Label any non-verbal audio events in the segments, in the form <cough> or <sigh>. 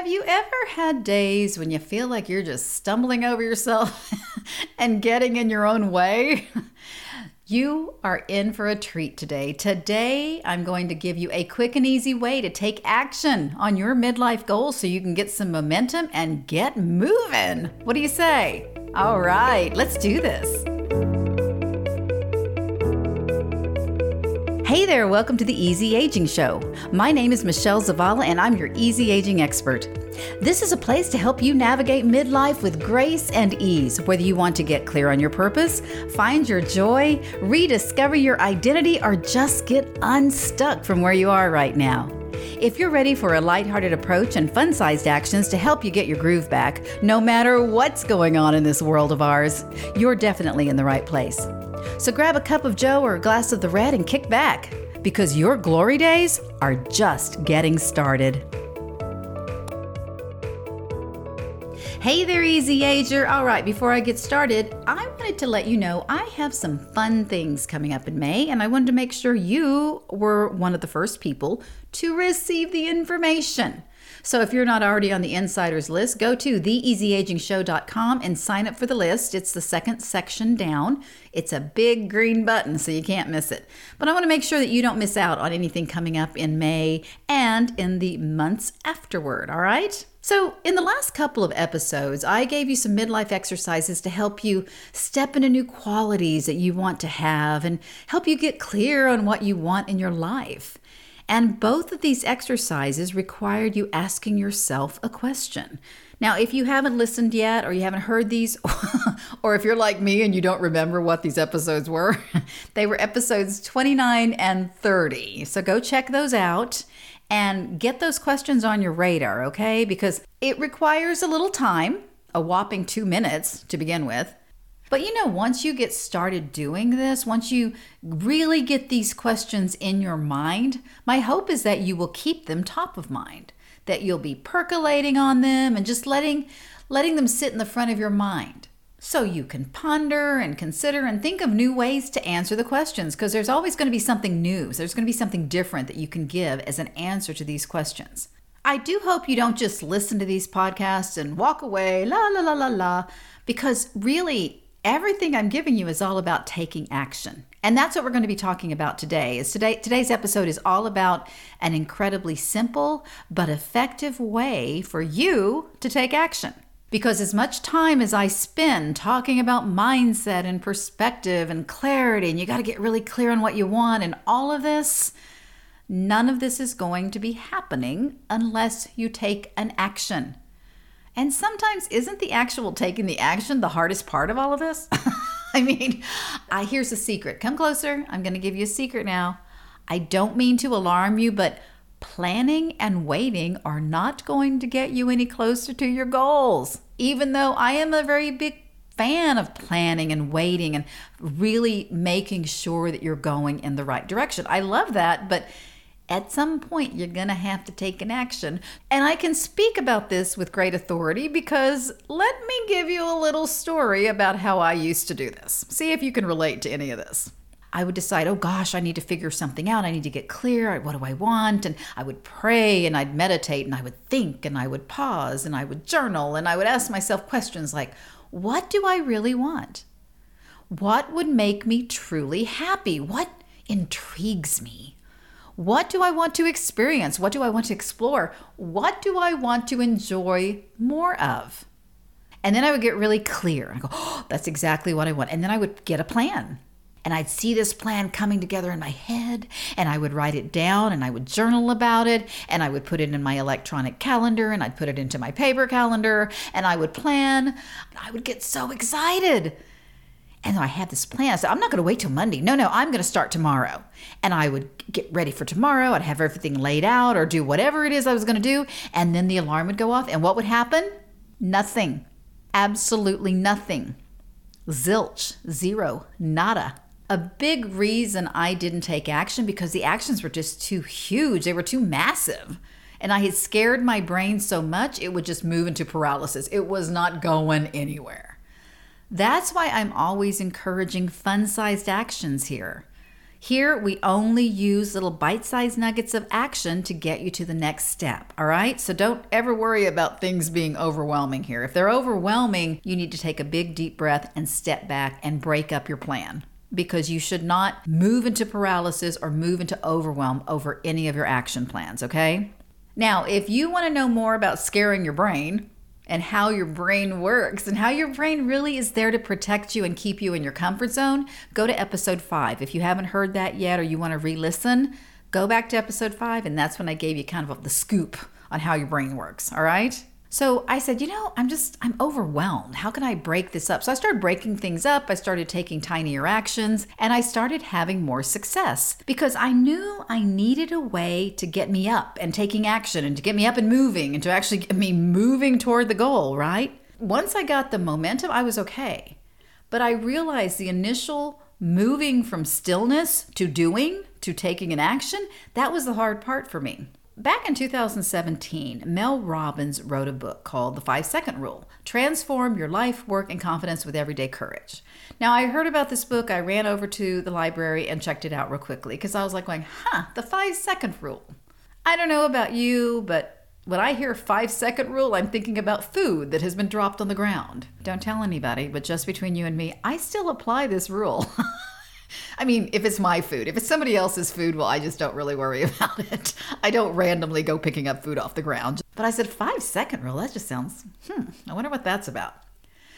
Have you ever had days when you feel like you're just stumbling over yourself <laughs> and getting in your own way? <laughs> You are in for a treat today. Today, I'm going to give you a quick and easy way to take action on your midlife goals so you can get some momentum and get moving. What do you say? All right, let's do this. Hey there, welcome to the Easy Aging Show. My name is Michelle Zavala, and I'm your easy aging expert. This is a place to help you navigate midlife with grace and ease, whether you want to get clear on your purpose, find your joy, rediscover your identity, or just get unstuck from where you are right now. If you're ready for a lighthearted approach and fun sized actions to help you get your groove back, no matter what's going on in this world of ours, you're definitely in the right place. So grab a cup of Joe or a glass of the red and kick back because your glory days are just getting started. Hey there, Easy Ager. All right, before I get started, I wanted to let you know I have some fun things coming up in May, and I wanted to make sure you were one of the first people to receive the information. So if you're not already on the insiders list, go to theeasyagingshow.com and sign up for the list. It's the second section down. It's a big green button, so you can't miss it. But I want to make sure that you don't miss out on anything coming up in May and in the months afterward, all right? So, in the last couple of episodes, I gave you some midlife exercises to help you step into new qualities that you want to have and help you get clear on what you want in your life. And both of these exercises required you asking yourself a question. Now, if you haven't listened yet, or you haven't heard these, <laughs> or if you're like me and you don't remember what these episodes were, <laughs> they were episodes 29 and 30. So go check those out and get those questions on your radar, okay? Because it requires a little time, a whopping two minutes to begin with. But you know, once you get started doing this, once you really get these questions in your mind, my hope is that you will keep them top of mind, that you'll be percolating on them and just letting letting them sit in the front of your mind. So you can ponder and consider and think of new ways to answer the questions because there's always going to be something new. There's going to be something different that you can give as an answer to these questions. I do hope you don't just listen to these podcasts and walk away, la la la la la, because really everything I'm giving you is all about taking action. And that's what we're going to be talking about today. Is today today's episode is all about an incredibly simple but effective way for you to take action. Because as much time as I spend talking about mindset and perspective and clarity, and you got to get really clear on what you want and all of this, none of this is going to be happening unless you take an action. And sometimes isn't the actual taking the action the hardest part of all of this? <laughs> I mean, I here's a secret. Come closer. I'm going to give you a secret now. I don't mean to alarm you, but planning and waiting are not going to get you any closer to your goals. Even though I am a very big fan of planning and waiting and really making sure that you're going in the right direction. I love that, but at some point you're going to have to take an action. And I can speak about this with great authority because let me give you a little story about how I used to do this. See if you can relate to any of this. I would decide, oh gosh, I need to figure something out. I need to get clear. What do I want? And I would pray and I'd meditate and I would think and I would pause and I would journal and I would ask myself questions like, what do I really want? What would make me truly happy? What intrigues me? What do I want to experience? What do I want to explore? What do I want to enjoy more of? And then I would get really clear. I go, oh, that's exactly what I want. And then I would get a plan. And I'd see this plan coming together in my head, and I would write it down, and I would journal about it, and I would put it in my electronic calendar, and I'd put it into my paper calendar, and I would plan. I would get so excited. And I had this plan. I said, I'm not going to wait till Monday. No, no, I'm going to start tomorrow. And I would get ready for tomorrow. I'd have everything laid out or do whatever it is I was going to do. And then the alarm would go off. And what would happen? Nothing. Absolutely nothing. Zilch, zero, nada. A big reason I didn't take action because the actions were just too huge. They were too massive. And I had scared my brain so much, it would just move into paralysis. It was not going anywhere. That's why I'm always encouraging fun sized actions here. Here, we only use little bite sized nuggets of action to get you to the next step. All right. So don't ever worry about things being overwhelming here. If they're overwhelming, you need to take a big, deep breath and step back and break up your plan because you should not move into paralysis or move into overwhelm over any of your action plans. Okay. Now, if you want to know more about scaring your brain, and how your brain works and how your brain really is there to protect you and keep you in your comfort zone, go to episode five. If you haven't heard that yet or you want to re listen, go back to episode five, and that's when I gave you kind of the scoop on how your brain works. All right? So I said, you know, I'm just, I'm overwhelmed. How can I break this up? So I started breaking things up. I started taking tinier actions and I started having more success because I knew I needed a way to get me up and taking action and to get me up and moving and to actually get me moving toward the goal, right? Once I got the momentum, I was okay. But I realized the initial moving from stillness to doing to taking an action, that was the hard part for me. Back in 2017, Mel Robbins wrote a book called The Five Second Rule Transform Your Life, Work, and Confidence with Everyday Courage. Now, I heard about this book. I ran over to the library and checked it out real quickly because I was like, going, huh, the five second rule. I don't know about you, but when I hear five second rule, I'm thinking about food that has been dropped on the ground. Don't tell anybody, but just between you and me, I still apply this rule. <laughs> I mean, if it's my food, if it's somebody else's food, well, I just don't really worry <laughs> about it. I don't randomly go picking up food off the ground. But I said, five second rule, that just sounds, hmm, I wonder what that's about.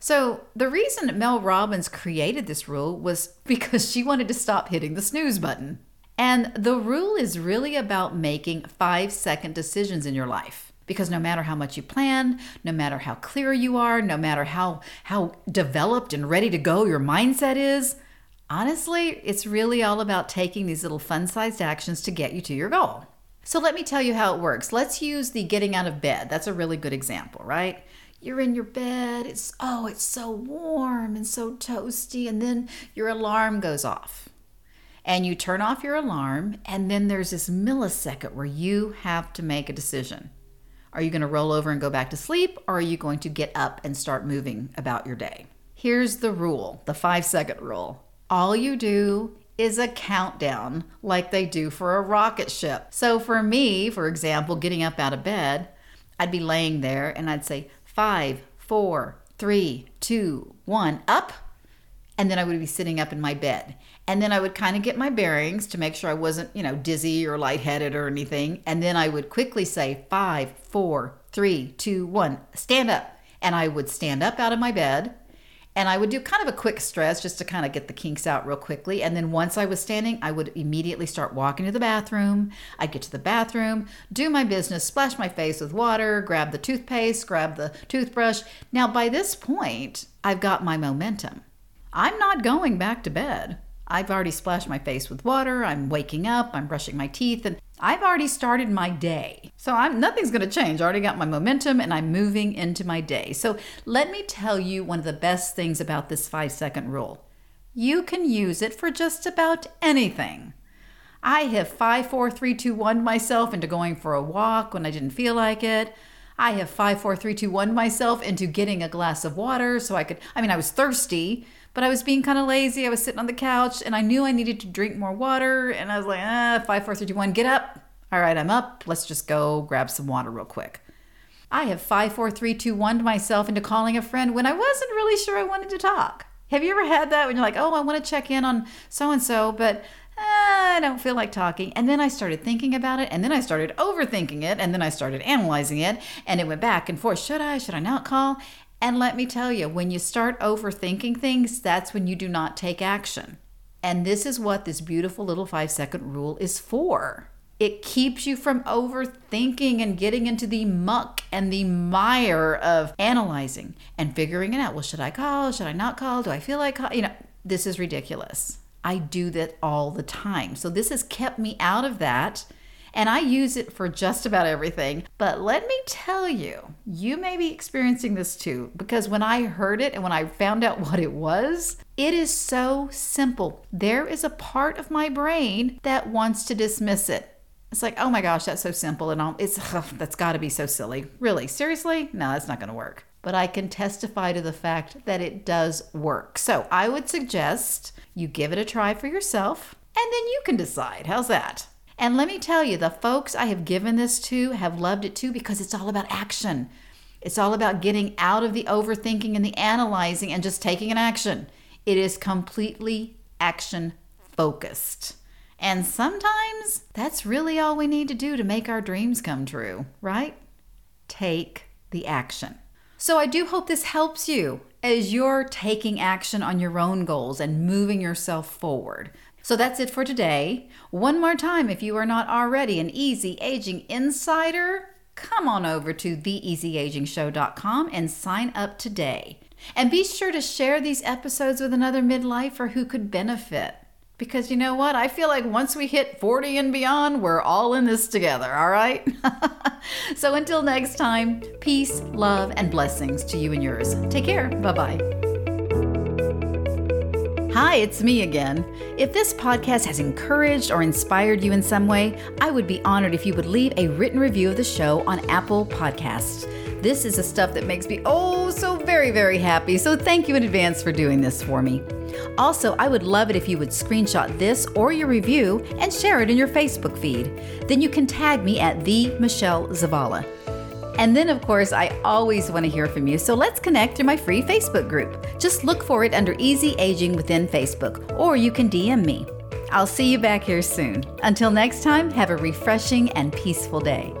So, the reason Mel Robbins created this rule was <laughs> because she wanted to stop hitting the snooze button. And the rule is really about making five second decisions in your life. Because no matter how much you plan, no matter how clear you are, no matter how, how developed and ready to go your mindset is, Honestly, it's really all about taking these little fun sized actions to get you to your goal. So let me tell you how it works. Let's use the getting out of bed. That's a really good example, right? You're in your bed, it's oh, it's so warm and so toasty, and then your alarm goes off. And you turn off your alarm, and then there's this millisecond where you have to make a decision. Are you going to roll over and go back to sleep, or are you going to get up and start moving about your day? Here's the rule the five second rule all you do is a countdown like they do for a rocket ship. So for me, for example, getting up out of bed, I'd be laying there and I'd say five, four, three, two, one, up. And then I would be sitting up in my bed. And then I would kind of get my bearings to make sure I wasn't, you know, dizzy or lightheaded or anything. And then I would quickly say five, four, three, two, one, stand up. And I would stand up out of my bed and I would do kind of a quick stretch just to kind of get the kinks out real quickly. And then once I was standing, I would immediately start walking to the bathroom. I'd get to the bathroom, do my business, splash my face with water, grab the toothpaste, grab the toothbrush. Now, by this point, I've got my momentum. I'm not going back to bed. I've already splashed my face with water, I'm waking up, I'm brushing my teeth, and I've already started my day. So I'm nothing's going to change. I already got my momentum and I'm moving into my day. So let me tell you one of the best things about this 5 second rule. You can use it for just about anything. I have 5 4 3 2 1 myself into going for a walk when I didn't feel like it. I have 5 4 3 2 1 myself into getting a glass of water so I could I mean I was thirsty but I was being kind of lazy. I was sitting on the couch and I knew I needed to drink more water. And I was like, ah, five, four, three, two, one, get up. All right, I'm up. Let's just go grab some water real quick. I have five, four, three, two, one to myself into calling a friend when I wasn't really sure I wanted to talk. Have you ever had that when you're like, oh, I want to check in on so and so, but uh, I don't feel like talking. And then I started thinking about it, and then I started overthinking it, and then I started analyzing it, and it went back and forth. Should I? Should I not call? And let me tell you, when you start overthinking things, that's when you do not take action. And this is what this beautiful little five second rule is for. It keeps you from overthinking and getting into the muck and the mire of analyzing and figuring it out. Well, should I call? Should I not call? Do I feel like call? You know, this is ridiculous. I do that all the time. So this has kept me out of that and I use it for just about everything. But let me tell you, you may be experiencing this too, because when I heard it and when I found out <laughs> what it was, it is so simple. There is a part of my brain that wants to dismiss it. It's like, oh my gosh, that's so simple, and all, it's ugh, that's got to be so silly. Really, seriously? No, that's not going to work. But I can testify to the fact that it does work. So I would suggest you give it a try for yourself And then you can decide. How's that? And let me tell you, the folks I have given this to have loved it too because it's all about action. It's all about getting out of the overthinking and the analyzing and just taking an action. It is completely action focused. And sometimes that's really all we need to do to make our dreams come true, right? Take the action. So I do hope this helps you as you're taking action on your own goals and moving yourself forward. So that's it for today. One more time, if you are not already an Easy Aging Insider, come on over to theeasyagingshow.com and sign up today. And be sure to share these episodes with another midlifer who could benefit. Because you know what? I feel like once we hit 40 and beyond, we're all in this together, all right? <laughs> so until next time, peace, love, and blessings to you and yours. Take care. Bye bye. Hi, it's me again. If this podcast has encouraged or inspired you in some way, I would be honored if you would leave a written review of the show on Apple Podcasts. This is the stuff that makes me oh so very, very happy. So thank you in advance for doing this for me. Also, I would love it if you would screenshot this or your review and share it in your Facebook feed. Then you can tag me at the Michelle Zavala. And then, of course, I always want to hear from you, so let's connect through my free Facebook group. Just look for it under Easy Aging within Facebook, or you can DM me. I'll see you back here soon. Until next time, have a refreshing and peaceful day.